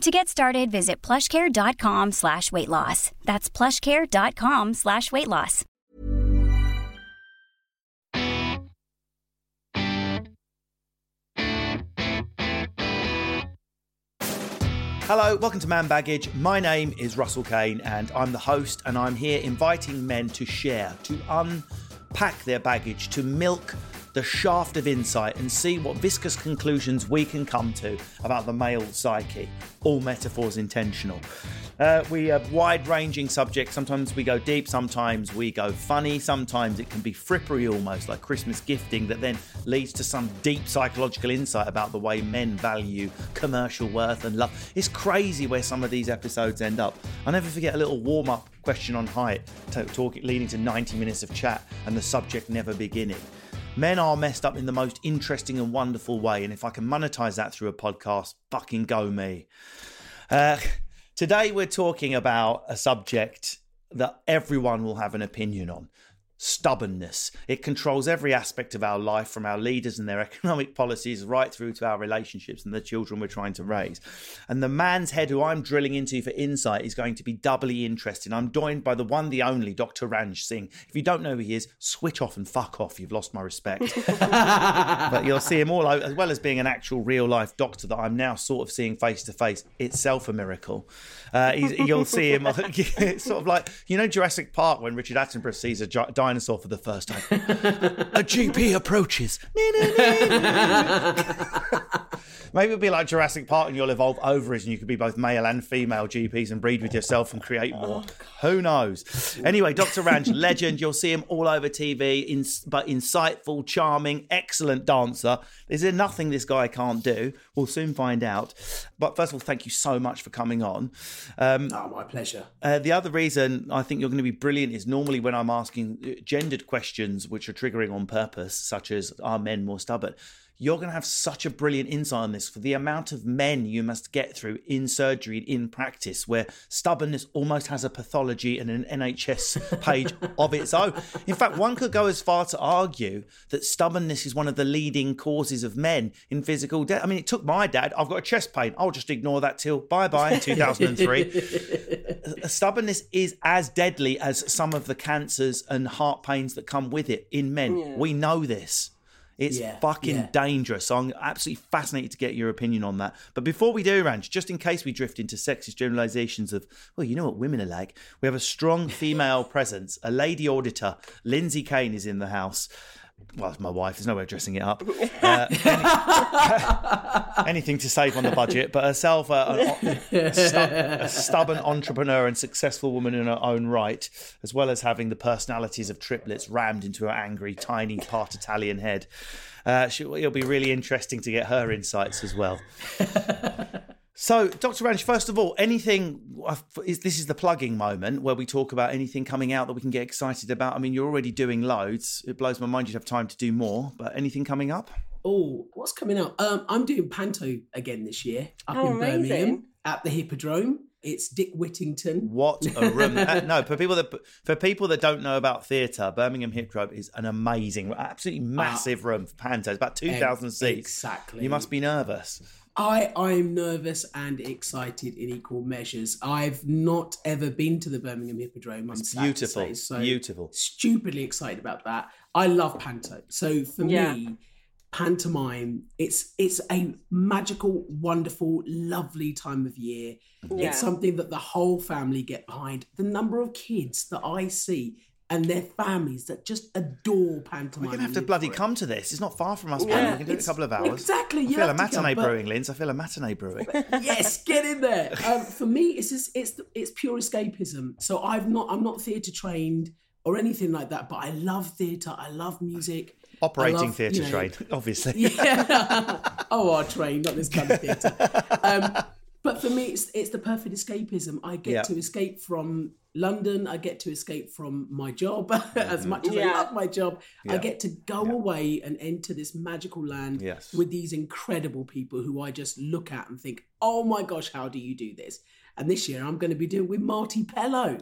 To get started, visit plushcare.com slash weight loss. That's plushcare.com slash weight loss. Hello, welcome to Man Baggage. My name is Russell Kane and I'm the host, and I'm here inviting men to share, to unpack their baggage, to milk the shaft of insight and see what viscous conclusions we can come to about the male psyche. All metaphors intentional. Uh, we have wide ranging subjects. Sometimes we go deep, sometimes we go funny, sometimes it can be frippery almost, like Christmas gifting, that then leads to some deep psychological insight about the way men value commercial worth and love. It's crazy where some of these episodes end up. I never forget a little warm up question on height, talk, leading to 90 minutes of chat and the subject never beginning. Men are messed up in the most interesting and wonderful way, and if I can monetize that through a podcast, fucking go me. Uh, today, we're talking about a subject that everyone will have an opinion on stubbornness. It controls every aspect of our life, from our leaders and their economic policies right through to our relationships and the children we're trying to raise. And the man's head who I'm drilling into for insight is going to be doubly interesting. I'm joined by the one, the only Dr. Ranj Singh. If you don't know who he is, switch off and fuck off. You've lost my respect. but you'll see him all over, as well as being an actual real life doctor that I'm now sort of seeing face to face. Itself a miracle. Uh, you'll see him sort of like, you know, Jurassic Park when Richard Attenborough sees a giant dinosaur for the first time. a GP approaches. Maybe it'll be like Jurassic Park and you'll evolve ovaries and you could be both male and female GPs and breed with yourself and create more. Oh, Who knows? Anyway, Dr. Ranj, legend. You'll see him all over TV, in, but insightful, charming, excellent dancer. Is there nothing this guy can't do? We'll soon find out. But first of all, thank you so much for coming on. Um, oh, my pleasure. Uh, the other reason I think you're going to be brilliant is normally when I'm asking gendered questions which are triggering on purpose, such as are men more stubborn? You're going to have such a brilliant insight on this for the amount of men you must get through in surgery in practice where stubbornness almost has a pathology and an NHS page of its own. In fact, one could go as far to argue that stubbornness is one of the leading causes of men in physical death. I mean, it took my dad, I've got a chest pain. I'll just ignore that till bye bye in 2003. stubbornness is as deadly as some of the cancers and heart pains that come with it in men. Yeah. We know this. It's yeah, fucking yeah. dangerous. So I'm absolutely fascinated to get your opinion on that. But before we do, Ranj, just in case we drift into sexist generalizations of, well, you know what women are like, we have a strong female presence. A lady auditor, Lindsay Kane, is in the house well, it's my wife. There's no way of dressing it up. Uh, any, anything to save on the budget, but herself, uh, a, stu- a, stubborn entrepreneur and successful woman in her own right, as well as having the personalities of triplets rammed into her angry, tiny, part Italian head. Uh, she, it'll be really interesting to get her insights as well. So, Dr. Ranj, first of all, anything, this is the plugging moment where we talk about anything coming out that we can get excited about. I mean, you're already doing loads. It blows my mind you'd have time to do more, but anything coming up? Oh, what's coming up? Um, I'm doing Panto again this year up oh, in amazing. Birmingham at the Hippodrome. It's Dick Whittington. What a room! uh, no, for people that for people that don't know about theatre, Birmingham Hippodrome is an amazing, absolutely ah. massive uh, room for Panto. It's about two thousand seats. Exactly. You must be nervous. I I'm nervous and excited in equal measures. I've not ever been to the Birmingham Hippodrome. I'm it's beautiful, say, so beautiful. Stupidly excited about that. I love panto. So for yeah. me, pantomime it's it's a magical, wonderful, lovely time of year. Yeah. It's something that the whole family get behind. The number of kids that I see and their families that just adore pantomime. We're gonna have to bloody come to this. It's not far from us. Yeah. We can do it in a couple of hours. Exactly. I you feel a have to come, matinee brewing, Linz. I feel a matinee brewing. yes, get in there. Um, for me, it's just, it's it's pure escapism. So I've not I'm not theatre trained or anything like that, but I love theatre. I love music. I Operating love, theatre you know- train, obviously. Yeah. oh, our train, not this kind of theatre. Um, but for me, it's it's the perfect escapism. I get Yeah. to escape from London. I get to escape from my job. as much as I love my job, I get to go away and enter this magical land Yes. with these incredible people who I just look at and think, "Oh my gosh, how do you do this?" And this year, I'm going to be doing with Marti Pellow.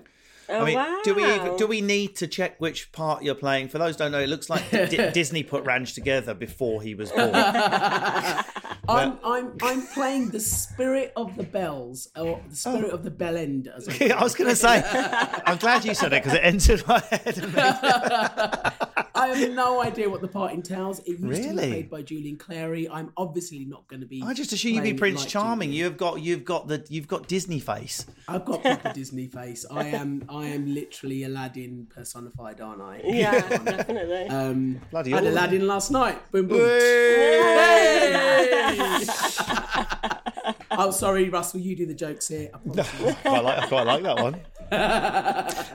Oh, I mean, wow. do we even, do we need to check which part you're playing? For those who don't know, it looks like D- Disney put Ranj together before he was born. I'm, I'm I'm playing the spirit of the bells or the spirit oh. of the bell end. As I I was going to say, I'm glad you said it because it entered my head. I have no idea what the part entails. It used to Really? be played by Julian Clary. I'm obviously not going to be. I just assume you'd be Prince like Charming. Julian. You've got you've got the you've got Disney face. I've got proper Disney face. I am I am literally Aladdin personified, aren't I? Yeah, definitely. Um, Bloody I had all of Aladdin last night. Boom boom. I'm sorry, Russell. You do the jokes here. I promise you. I quite like, I quite like that one.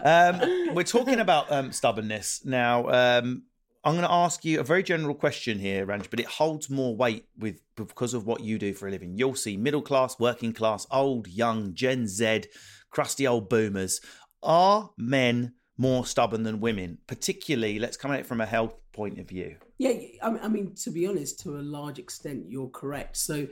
Um, we're talking about um, stubbornness now. Um, I'm going to ask you a very general question here, Ranj, but it holds more weight with because of what you do for a living. You'll see middle class, working class, old, young, Gen Z, crusty old boomers. Are men more stubborn than women? Particularly, let's come at it from a health point of view. Yeah, I I mean, to be honest, to a large extent, you're correct. So,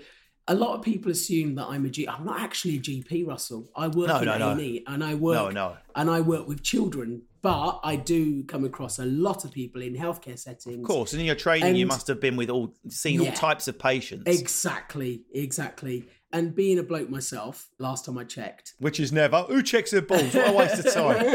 a lot of people assume that I'm a G. I'm not actually a GP, Russell. I work No, in no, no. A&E, and I work No, no. and I work with children. But I do come across a lot of people in healthcare settings. Of course, and in your training, you must have been with all, seen all types of patients, Exactly, exactly. And being a bloke myself, last time I checked, which is never. Who checks their balls? What a waste of time.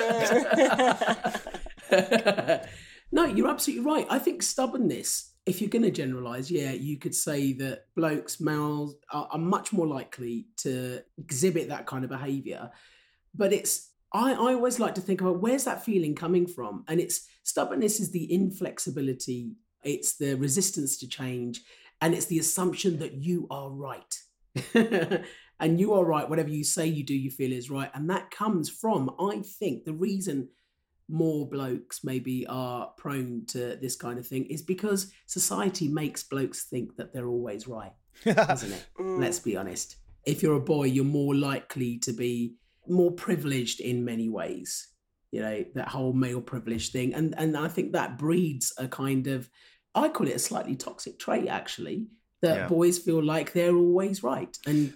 no, you're absolutely right. I think stubbornness, if you're going to generalize, yeah, you could say that blokes, males are, are much more likely to exhibit that kind of behavior. But it's, I, I always like to think about where's that feeling coming from? And it's stubbornness is the inflexibility, it's the resistance to change, and it's the assumption that you are right. and you are right. Whatever you say you do, you feel is right. And that comes from, I think, the reason more blokes maybe are prone to this kind of thing is because society makes blokes think that they're always right, doesn't it? Mm. Let's be honest. If you're a boy, you're more likely to be more privileged in many ways. You know, that whole male privilege thing. And and I think that breeds a kind of I call it a slightly toxic trait actually, that Yeah. boys feel like they're always right. And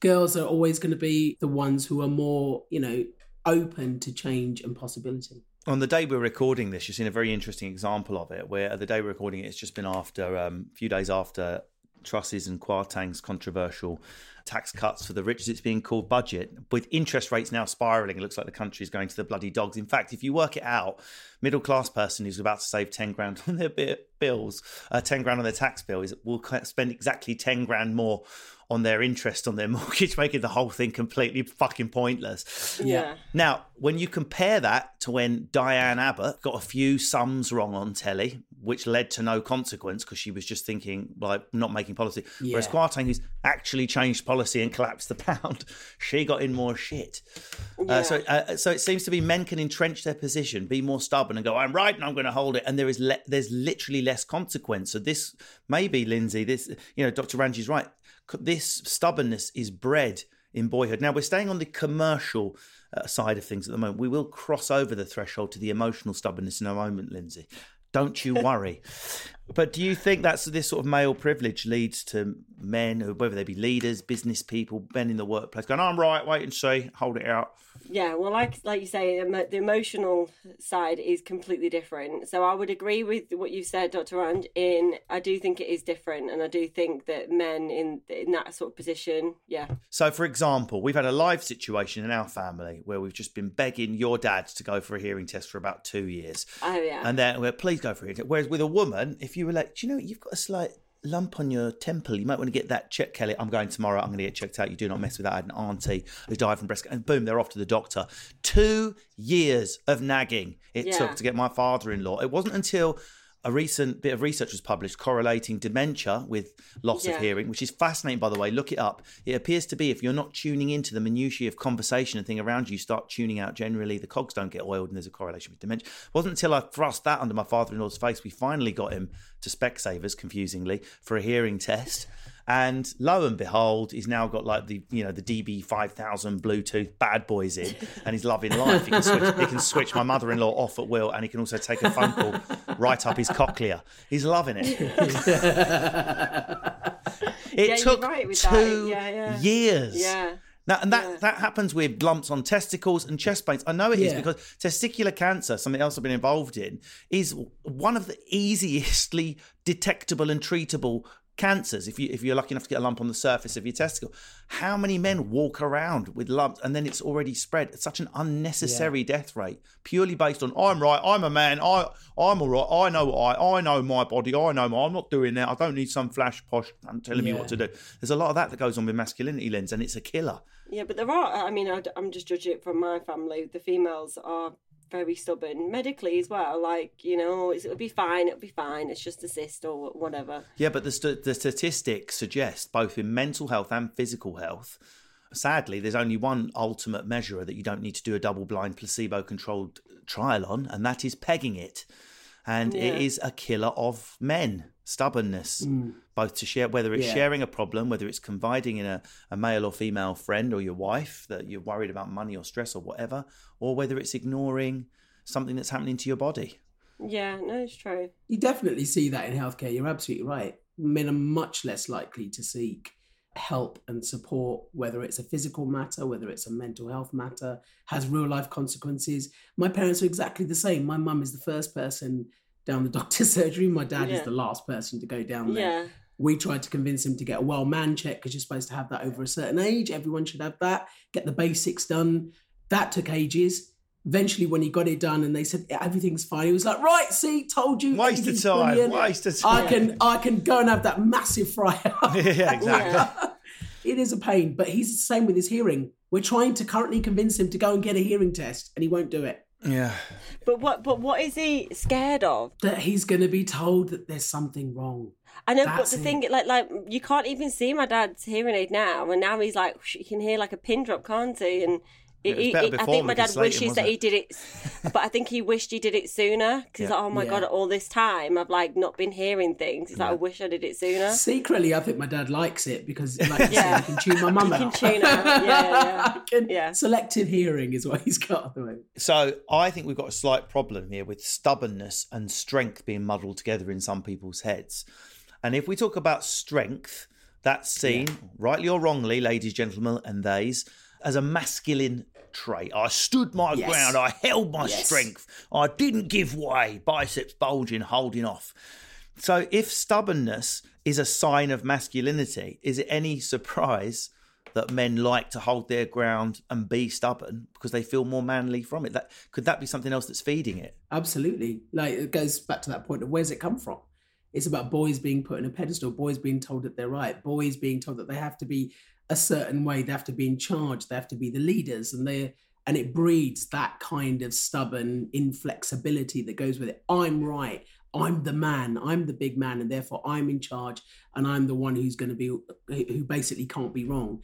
girls are always going to be the ones who are more, you know, open to change and possibility. On the day we're recording this, you've seen a very interesting example of it. Where the day we're recording it, it's just been after um, a few days after Truss's and Kwarteng's controversial tax cuts for the rich, as it's being called, budget. With interest rates now spiraling, it looks like the country is going to the bloody dogs. In fact, if you work it out, middle class person who's about to save ten grand on their bi- bills, uh, ten grand on their tax bill, is will spend exactly ten grand more on their interest on their mortgage, making the whole thing completely fucking pointless. Yeah. Now, when you compare that to when Diane Abbott got a few sums wrong on telly, which led to no consequence because she was just thinking, like, not making policy. Whereas Yeah. Kwarteng, who's actually changed policy and collapsed the pound, she got in more shit. Uh, so, uh, so it seems to be men can entrench their position, be more stubborn, and go, "I'm right, and I'm going to hold it." And there is le- there's literally less consequence. So this maybe Lindsay, this you know, Dr. Ranji's right. This stubbornness is bred in boyhood. Now we're staying on the commercial uh, side of things at the moment. We will cross over the threshold to the emotional stubbornness in a moment, Lindsay. Don't you worry. But do you think that's this sort of male privilege leads to men, whether they be leaders, business people, men in the workplace, going, "I'm right, wait and see, hold it out." Yeah, well, like like you say, the emotional side is completely different. So I would agree with what you've said, Dr. Ranj. In I do think it is different, and I do think that men in in that sort of position, yeah, So, for example, we've had a live situation in our family where we've just been begging your dad to go for a hearing test for about two years. oh yeah, And then we're, please go for it. Whereas with a woman, if you were like, do you know, you've got a slight lump on your temple. You might want to get that checked, Kelly. I'm going tomorrow. I'm going to get checked out. You do not mess with that. I had an auntie who died from breast cancer. And boom, they're off to the doctor. Two years of nagging it Yeah. took to get my father in law. It wasn't until a recent bit of research was published correlating dementia with loss Yeah. of hearing, which is fascinating, by the way. Look it up. It appears to be if you're not tuning into the minutiae of conversation and thing around you, you start tuning out generally. The cogs don't get oiled, and there's a correlation with dementia. It wasn't until I thrust that under my father in law's face we finally got him to Specsavers, confusingly, for a hearing test. And lo and behold, he's now got like the you know the DB five thousand Bluetooth bad boys in, and he's loving life. He can switch, he can switch my mother in law off at will, and he can also take a phone call right up his cochlea. He's loving it. it you're took right with that. two Yeah, yeah. years. Yeah. Now, and that, Yeah. that happens with lumps on testicles and chest pains. I know it is Yeah. because testicular cancer, something else I've been involved in, is one of the easiestly detectable and treatable cancers. If you if you're lucky enough to get a lump on the surface of your testicle, how many men walk around with lumps and then it's already spread? It's such an unnecessary death rate, purely based on I'm right, I'm a man, I I'm all right, I know I I know my body, I know my, I'm not doing that. I don't need some flash posh telling me what to do. There's a lot of that that goes on with masculinity lens, and it's a killer. Yeah, but there are. I mean, I, am just judging it from my family. The females are very stubborn medically as well. Like, you know, it's- it'll be fine. It'll be fine. It's just a cyst or whatever. Yeah, but the, st- the statistics suggest both in mental health and physical health. Sadly, there's only one ultimate measure that you don't need to do a double blind, placebo controlled trial on, and that is pegging it. And Yeah. it is a killer of men, stubbornness, mm. both to share, whether it's Yeah. sharing a problem, whether it's confiding in a, a male or female friend or your wife that you're worried about money or stress or whatever, or whether it's ignoring something that's happening to your body. Yeah, no, it's true. You definitely see that in healthcare. You're absolutely right. Men are much less likely to seek help and support, whether it's a physical matter, whether it's a mental health matter, has real life consequences. My parents are exactly the same. My mum is the first person down the doctor's surgery. My dad is the last person to go down there. Yeah. We tried to convince him to get a well man check because you're supposed to have that over a certain age. Everyone should have that. Get the basics done. That took ages. Eventually, when he got it done and they said everything's fine, he was like, "Right, see, told you." Waste of everything's time, brilliant. waste of I can, I can go and have that massive fryer. yeah, exactly. it is a pain, but he's the same with his hearing. We're trying to currently convince him to go and get a hearing test, and he won't do it. Yeah. But what? But what is he scared of? That he's going to be told that there's something wrong. I know, but the it. thing, like, like you can't even see my dad's hearing aid now, and now he's like, you can hear like a pin drop, can't he? And It was he- better he- I think my because dad wishes Slayton, that he did it, but I think he wished he did it sooner because he's Yeah. like, oh my Yeah. god, all this time I've like not been hearing things. He's like, I wish I did it sooner. Secretly, I think my dad likes it because, like you Yeah. said, he can tune my mum He can out. tune out, yeah, yeah. Yeah. Selective hearing is what he's got at the. So I think we've got a slight problem here with stubbornness and strength being muddled together in some people's heads. And if we talk about strength, that's seen, rightly or wrongly, ladies, gentlemen, and theys, as a masculine trait. I stood my Yes. ground, I held my Yes. strength, I didn't give way, biceps bulging, holding off. So if stubbornness is a sign of masculinity, is it any surprise that men like to hold their ground and be stubborn because they feel more manly from it? That could that be something else that's feeding it? Absolutely. Like it goes back to that point of where's it come from? It's about boys being put in a pedestal, boys being told that they're right, boys being told that they have to be a certain way, they have to be in charge, they have to be the leaders, and they and it breeds that kind of stubborn inflexibility that goes with it. I'm right. I'm the man. I'm the big man, and therefore I'm in charge, and I'm the one who's going to be who basically can't be wrong.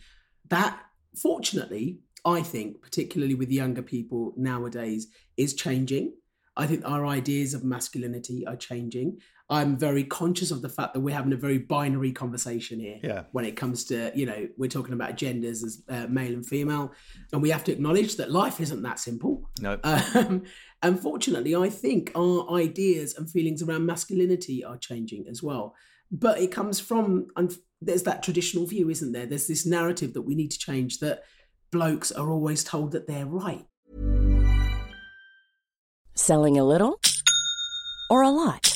That, fortunately, I think, particularly with younger people nowadays, is changing. I think our ideas of masculinity are changing. I'm very conscious of the fact that we're having a very binary conversation here. Yeah. When it comes to, you know, we're talking about genders as uh, male and female, and we have to acknowledge that life isn't that simple. No. Um, unfortunately, I think our ideas and feelings around masculinity are changing as well. But it comes from, and there's that traditional view, isn't there? There's this narrative that we need to change that blokes are always told that they're right. Selling a little or a lot?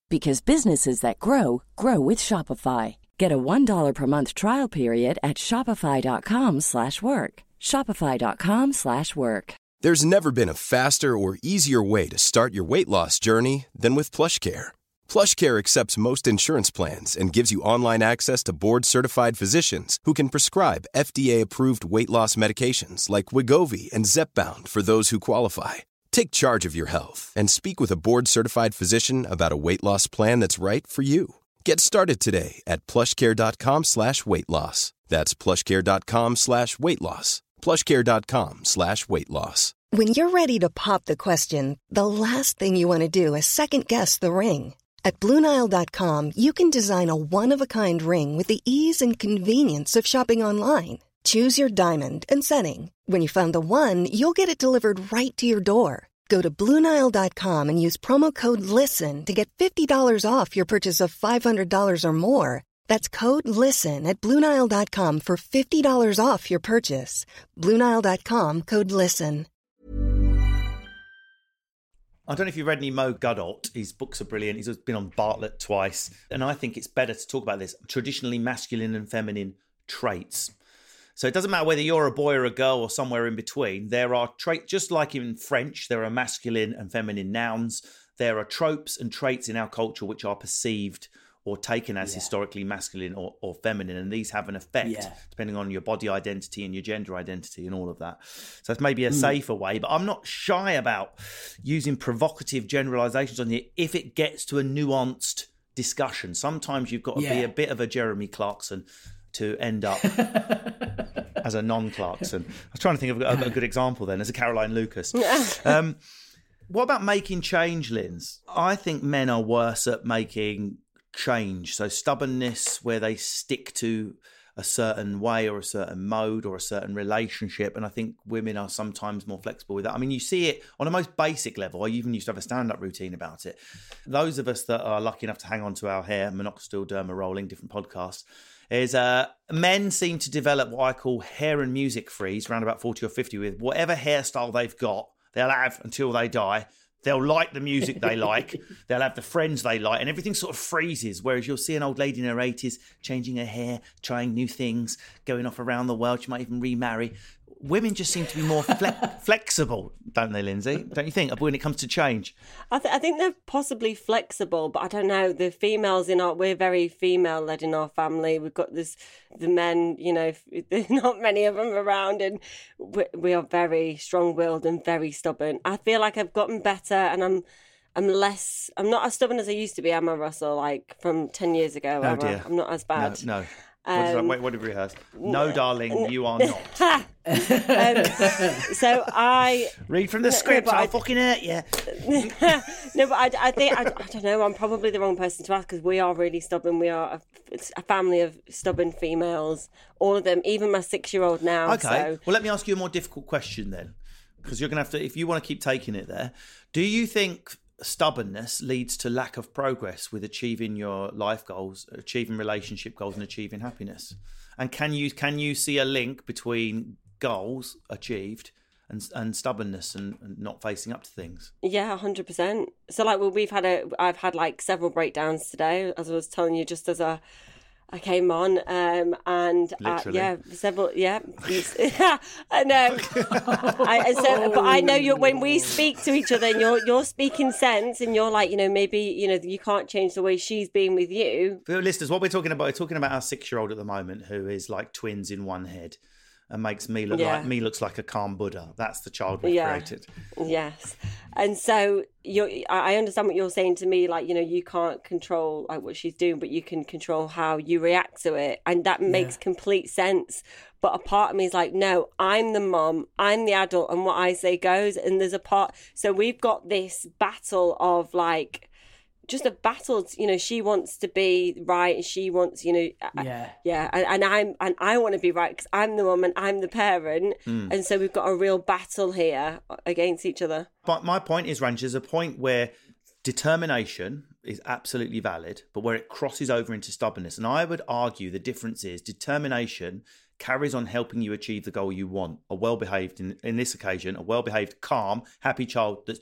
because businesses that grow grow with Shopify. Get a $1 per month trial period at shopify.com/work. shopify.com/work. There's never been a faster or easier way to start your weight loss journey than with PlushCare. PlushCare accepts most insurance plans and gives you online access to board-certified physicians who can prescribe FDA-approved weight loss medications like Wegovy and Zepbound for those who qualify. Take charge of your health and speak with a board-certified physician about a weight loss plan that's right for you. Get started today at plushcare.com slash weight loss. That's plushcare.com slash weight loss. plushcare.com slash weight loss. When you're ready to pop the question, the last thing you want to do is second guess the ring. At Bluenile.com, you can design a one of a kind ring with the ease and convenience of shopping online. Choose your diamond and setting. When you find the one, you'll get it delivered right to your door. Go to Bluenile.com and use promo code LISTEN to get $50 off your purchase of $500 or more. That's code LISTEN at Bluenile.com for $50 off your purchase. Bluenile.com code LISTEN. I don't know if you've read any Mo Gawdat. His books are brilliant. He's been on Bartlett twice. And I think it's better to talk about this traditionally masculine and feminine traits. So it doesn't matter whether you're a boy or a girl or somewhere in between. There are traits, just like in French, there are masculine and feminine nouns. There are tropes and traits in our culture which are perceived or taken as Yeah. historically masculine or, or feminine. And these have an effect Yeah. depending on your body identity and your gender identity and all of that. So it's maybe a Hmm. safer way, but I'm not shy about using provocative generalizations on you if it gets to a nuanced discussion. Sometimes you've got to be a bit of a Jeremy Clarkson to end up as a non-Clarkson. I was trying to think of a, a good example then, as a Caroline Lucas. Um, what about making change, Linz? I think men are worse at making change. So stubbornness, where they stick to a certain way or a certain mode or a certain relationship. And I think women are sometimes more flexible with that. I mean, you see it on a most basic level. I even used to have a stand up routine about it. Those of us that are lucky enough to hang on to our hair, minoxidil, derma rolling, different podcasts, is uh, men seem to develop what I call hair and music freeze around about 40 or 50 with whatever hairstyle they've got, they'll have until they die. They'll like the music they like. They'll have the friends they like, and everything sort of freezes. Whereas you'll see an old lady in her 80s changing her hair, trying new things, going off around the world. She might even remarry. Women just seem to be more fle- flexible, don't they, Lindsay? Don't you think? When it comes to change, I, th- I think they're possibly flexible, but I don't know. The females in our we're very female led in our family. We've got this the men, you know, there's not many of them around, and we, we are very strong willed and very stubborn. I feel like I've gotten better, and I'm I'm less. I'm not as stubborn as I used to be. Am I, Russell? Like from ten years ago. Oh, am I? dear. I'm not as bad. no, no. What did I, Um, wait, what did we rehearse? No, darling, you are not. Um, so I Read from the script. but I'll I- fucking hurt you. no, but I, I think I, I don't know. I'm probably the wrong person to ask because we are really stubborn. We are a, a family of stubborn females. All of them, even my six-year-old now. Okay. So Well, let me ask you a more difficult question then, because you're going to have to, if you want to keep taking it there, do you think stubbornness leads to lack of progress with achieving your life goals, achieving relationship goals, and achieving happiness? And can you can you see a link between goals achieved and and stubbornness and, and not facing up to things? yeah, hundred percent. So like, well, we've had a, I've had like several breakdowns today, as I was telling you, just as a. I came on, um, and uh, yeah, several, yeah, and um, I, and so, but I know you when we speak to each other, and you're you're speaking sense, and you're like, you know, maybe you know you can't change the way she's being with you, For listeners, what we're talking about, we're talking about our six-year-old at the moment who is like twins in one head. And makes me look Yeah. like me looks like a calm Buddha. That's the child we've Yeah. created. Yes, and so you, I I understand what you're saying to me. Like you know, you can't control like what she's doing, but you can control how you react to it, and that makes complete sense. But a part of me is like, no, I'm the mom, I'm the adult, and what I say goes. And there's a part. So we've got this battle of like. Just a battle, you know. She wants to be right, and she wants, you know, uh, uh, Yeah. yeah, and, and I'm and I want to be right because I'm the mum and I'm the parent, mm. and so we've got a real battle here uh, against each other. But my point is, Ranj, there's a point where determination is absolutely valid, but where it crosses over into stubbornness. And I would argue the difference is determination carries on helping you achieve the goal you want. A well behaved, in, in this occasion, a well behaved, calm, happy child that's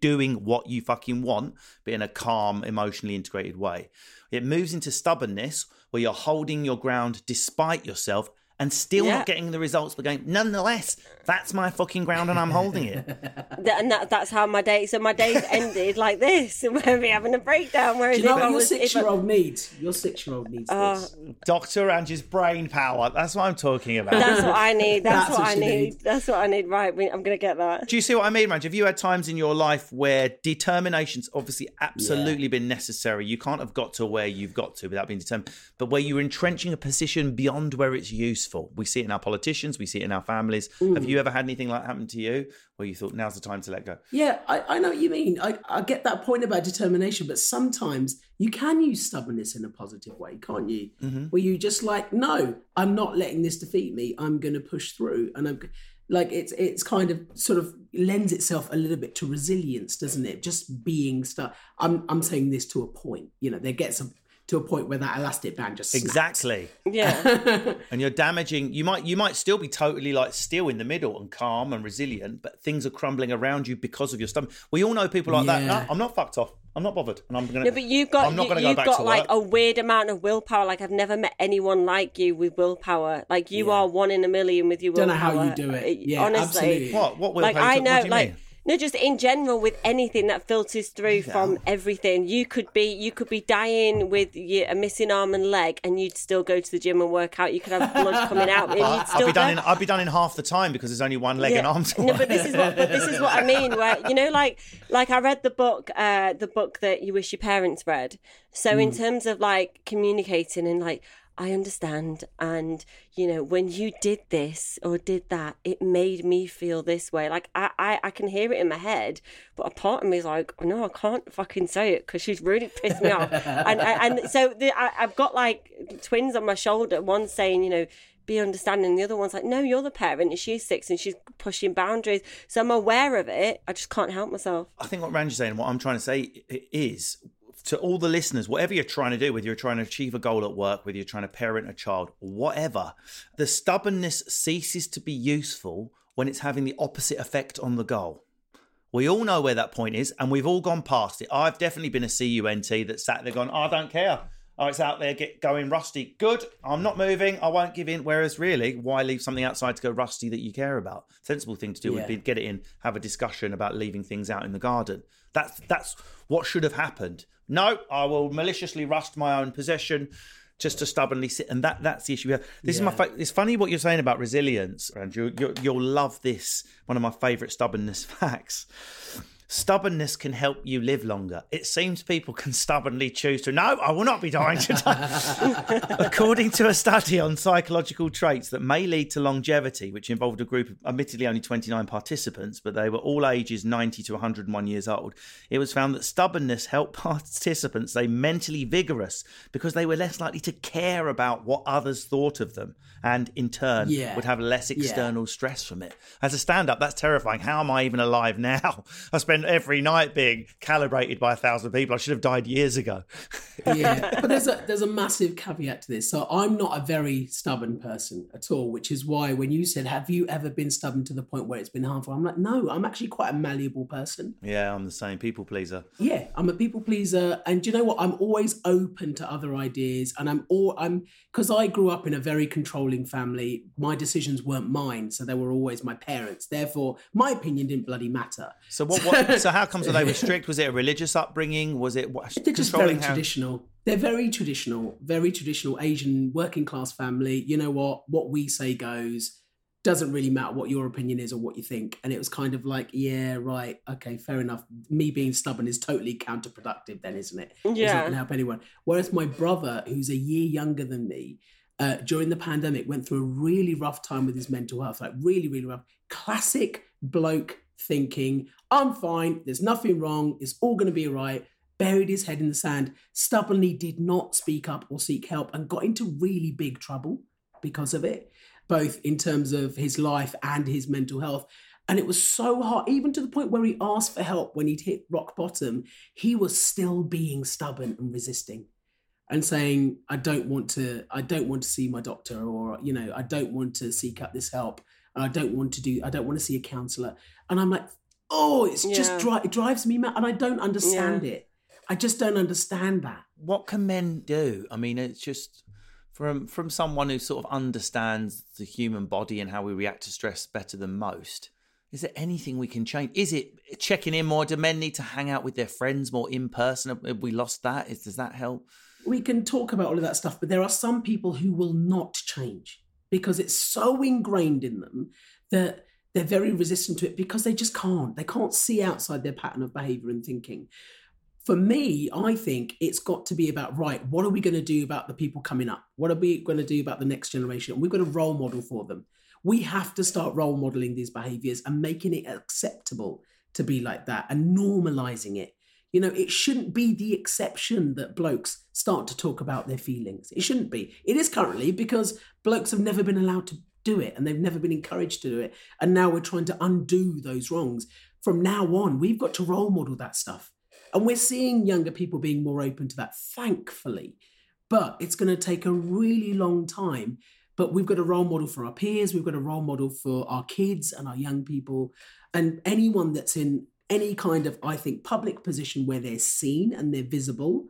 doing what you fucking want, but in a calm, emotionally integrated way. It moves into stubbornness where you're holding your ground despite yourself and still Yeah. not getting the results, but going, nonetheless, that's my fucking ground and I'm holding it. That- and that, that's how my day. So my days ended like this, and we're having a breakdown. Whereas Do you know what your was, if I- six-year-old needs? Your six-year-old needs Oh, this. Dr. Angie's brain power. That's what I'm talking about. that's what I need. That's, That's what, what I need. need. That's what I need. Right, I'm gonna get that. Do you see what I mean, Ranj? Have you had times in your life where determination's obviously absolutely been necessary? You can't have got to where you've got to without being determined, but where you're entrenching a position beyond where it's useful. We see it in our politicians, we see it in our families. Have you ever had anything like that happen to you where you thought now's the time to let go? Yeah, I, I know what you mean. I, I get that point about determination, but sometimes you can use stubbornness in a positive way, can't you? Mm-hmm. Where you just like, no, I'm not letting this defeat me. I'm going to push through, and I'm like, it's it's kind of sort of lends itself a little bit to resilience, doesn't it? Just being stuck. I'm I'm saying this to a point. You know, there gets a, to a point where that elastic band just snaps. Exactly. Yeah, and you're damaging you might you might still be totally like still in the middle and calm and resilient but things are crumbling around you because of your stomach we all know people like that no ah, i'm not fucked off i'm not bothered and i'm gonna no, but you've got i'm not you, gonna go you've back got to like work. a weird amount of willpower. Like I've never met anyone like you with willpower. Like you Yeah. are one in a million with your Don't know how you do it. Yeah, honestly. absolutely. what what will like pay- I what know, do you like mean? No, just in general with anything that filters through from everything. You could be, you could be dying with your, a missing arm and leg, and you'd still go to the gym and work out. You could have blood coming out, and you'd I'll still be done in. I'll be done in half the time because there's only one leg and arm No, work. but this is what but this is what I mean. Where you know, like like I read the book, uh, the book that you wish your parents read. So in terms of like communicating and like I understand, and you know, when you did this or did that, it made me feel this way. Like I I, I can hear it in my head, but a part of me is like, oh, no, I can't fucking say it because she's really pissed me off. And and, and so the, I, I've got like twins on my shoulder. One saying, you know be understanding. The other one's like, no, you're the parent, and she's six, and she's pushing boundaries. So I'm aware of it. I just can't help myself. I think what Randy's saying, what I'm trying to say is to all the listeners, whatever you're trying to do, whether you're trying to achieve a goal at work, whether you're trying to parent a child, whatever, the stubbornness ceases to be useful when it's having the opposite effect on the goal. We all know where that point is, and we've all gone past it. I've definitely been a CUNT that sat there going, oh, I don't care. Oh, it's out there get going rusty. Good. I'm not moving. I won't give in. Whereas, really, why leave something outside to go rusty that you care about? Sensible thing to do would be get it in, have a discussion about leaving things out in the garden. That's that's what should have happened. No, I will maliciously rust my own possession just to stubbornly sit, and that that's the issue. we have. This is my. Fa- it's funny what you're saying about resilience, and you, you you'll love this. One of my favourite stubbornness facts. Stubbornness can help you live longer. It seems people can stubbornly choose to. No, I will not be dying today. According to a study on psychological traits that may lead to longevity, which involved a group of admittedly only 29 participants, but they were all ages 90 to 101 years old, it was found that stubbornness helped participants stay mentally vigorous because they were less likely to care about what others thought of them and in turn Yeah. would have less external stress from it. As a stand up, that's terrifying. How am I even alive now? I spend every night being calibrated by a thousand people. I should have died years ago. yeah, but there's a there's a massive caveat to this. So I'm not a very stubborn person at all, which is why when you said, "Have you ever been stubborn to the point where it's been harmful?" I'm like, no, I'm actually quite a malleable person. yeah, I'm the same people pleaser. Yeah, I'm a people pleaser, and do you know what? I'm always open to other ideas, and I'm all I'm because I grew up in a very controlling family. My decisions weren't mine, so they were always my parents. Therefore, my opinion didn't bloody matter. So what? what so how comes are they were strict? Was it a religious upbringing? Was it what, They're just very how- traditional. They're very traditional, very traditional Asian working class family. You know what? What we say goes. Doesn't really matter what your opinion is or what you think. And it was kind of like, yeah, right, okay, fair enough. Me being stubborn is totally counterproductive, then, isn't it? It's Yeah. not going to help anyone. Whereas my brother, who's a year younger than me, uh, during the pandemic went through a really rough time with his mental health, like really, really rough. Classic bloke thinking, I'm fine, there's nothing wrong, it's all going to be all right. Buried his head in the sand, stubbornly did not speak up or seek help, and got into really big trouble because of it, both in terms of his life and his mental health. And it was so hard, even to the point where he asked for help when he'd hit rock bottom, he was still being stubborn and resisting and saying, I don't want to, I don't want to see my doctor, or, you know, I don't want to seek out this help. And I don't want to do, I don't want to see a counselor. And I'm like, oh, it's Yeah. just, dri- it drives me mad. And I don't understand it. I just don't understand that. what can men do? I mean, it's just from from someone who sort of understands the human body and how we react to stress better than most. Is there anything we can change? Is it checking in more? Do men need to hang out with their friends more in person? Have- Have we lost that? Is, does that help? we can talk about all of that stuff, but there are some people who will not change because it's so ingrained in them that they're very resistant to it because they just can't. They can't see outside their pattern of behavior and thinking. For me, I think it's got to be about right, what are we going to do about the people coming up? What are we going to do about the next generation? We've got a role model for them. We have to start role modeling these behaviors and making it acceptable to be like that and normalizing it. You know, it shouldn't be the exception that blokes start to talk about their feelings. It shouldn't be. It is currently because blokes have never been allowed to do it and they've never been encouraged to do it. And now we're trying to undo those wrongs. From now on, we've got to role model that stuff. And we're seeing younger people being more open to that, thankfully. But it's going to take a really long time. But we've got a role model for our peers, we've got a role model for our kids and our young people, and anyone that's in any kind of, I think, public position where they're seen and they're visible.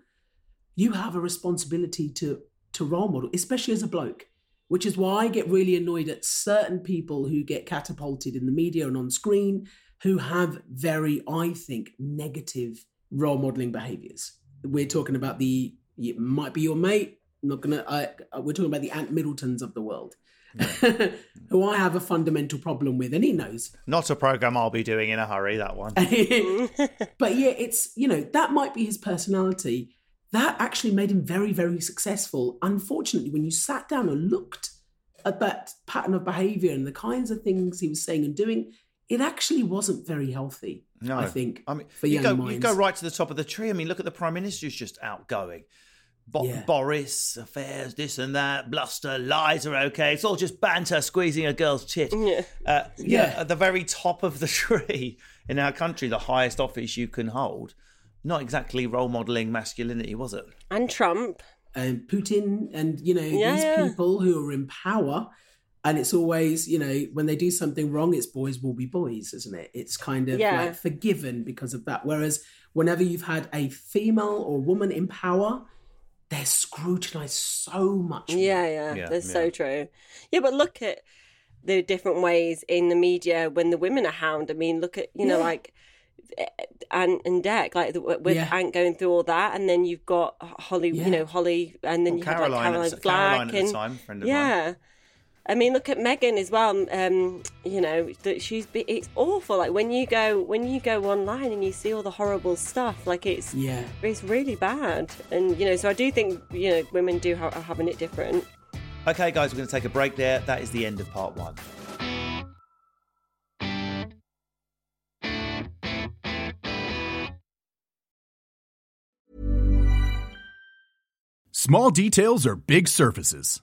You have a responsibility to to role model, especially as a bloke. Which is why I get really annoyed at certain people who get catapulted in the media and on screen who have very, I think, negative role modeling behaviors. We're talking about the it might be your mate. Not gonna. I, we're talking about the Ant Middletons of the world, who I have a fundamental problem with, and he knows. Not a program I'll be doing in a hurry. That one. but yeah, it's you know that might be his personality. That actually made him very, very successful. Unfortunately, when you sat down and looked at that pattern of behavior and the kinds of things he was saying and doing, it actually wasn't very healthy. No, I think I mean, for you young go, minds. you go right to the top of the tree. I mean, look at the prime minister who's just outgoing. Bo- Yeah. Boris, affairs, this and that, bluster, lies are okay. It's all just banter, squeezing a girl's tit. Yeah. Uh, yeah, Yeah. at the very top of the tree in our country, the highest office you can hold. Not exactly role modeling masculinity, was it? And Trump. and Putin and you know Yeah, these yeah. people who are in power. And it's always, you know, when they do something wrong, it's boys will be boys, isn't it? It's kind of Yeah. like forgiven because of that. Whereas whenever you've had a female or woman in power, they're scrutinized so much. more. Yeah, yeah, Yeah, that's yeah. so true. Yeah, but look at the different ways in the media when the women are hound. I mean, look at you know Yeah. like eh, Ant and Dec, like the, with Yeah. Ant going through all that, and then you've got Holly, Yeah. you know Holly, and then Well, you have Caroline like at Caroline the- Flack, Caroline at the time, friend of mine. Yeah. I mean, look at Meghan as well. Um, you know that she's be- it's awful. Like when you go when you go online and you see all the horrible stuff, like it's Yeah. it's really bad. And you know, so I do think you know women do ha- are having it different. Okay, guys, we're going to take a break there. That is the end of part one. Small details are big surfaces.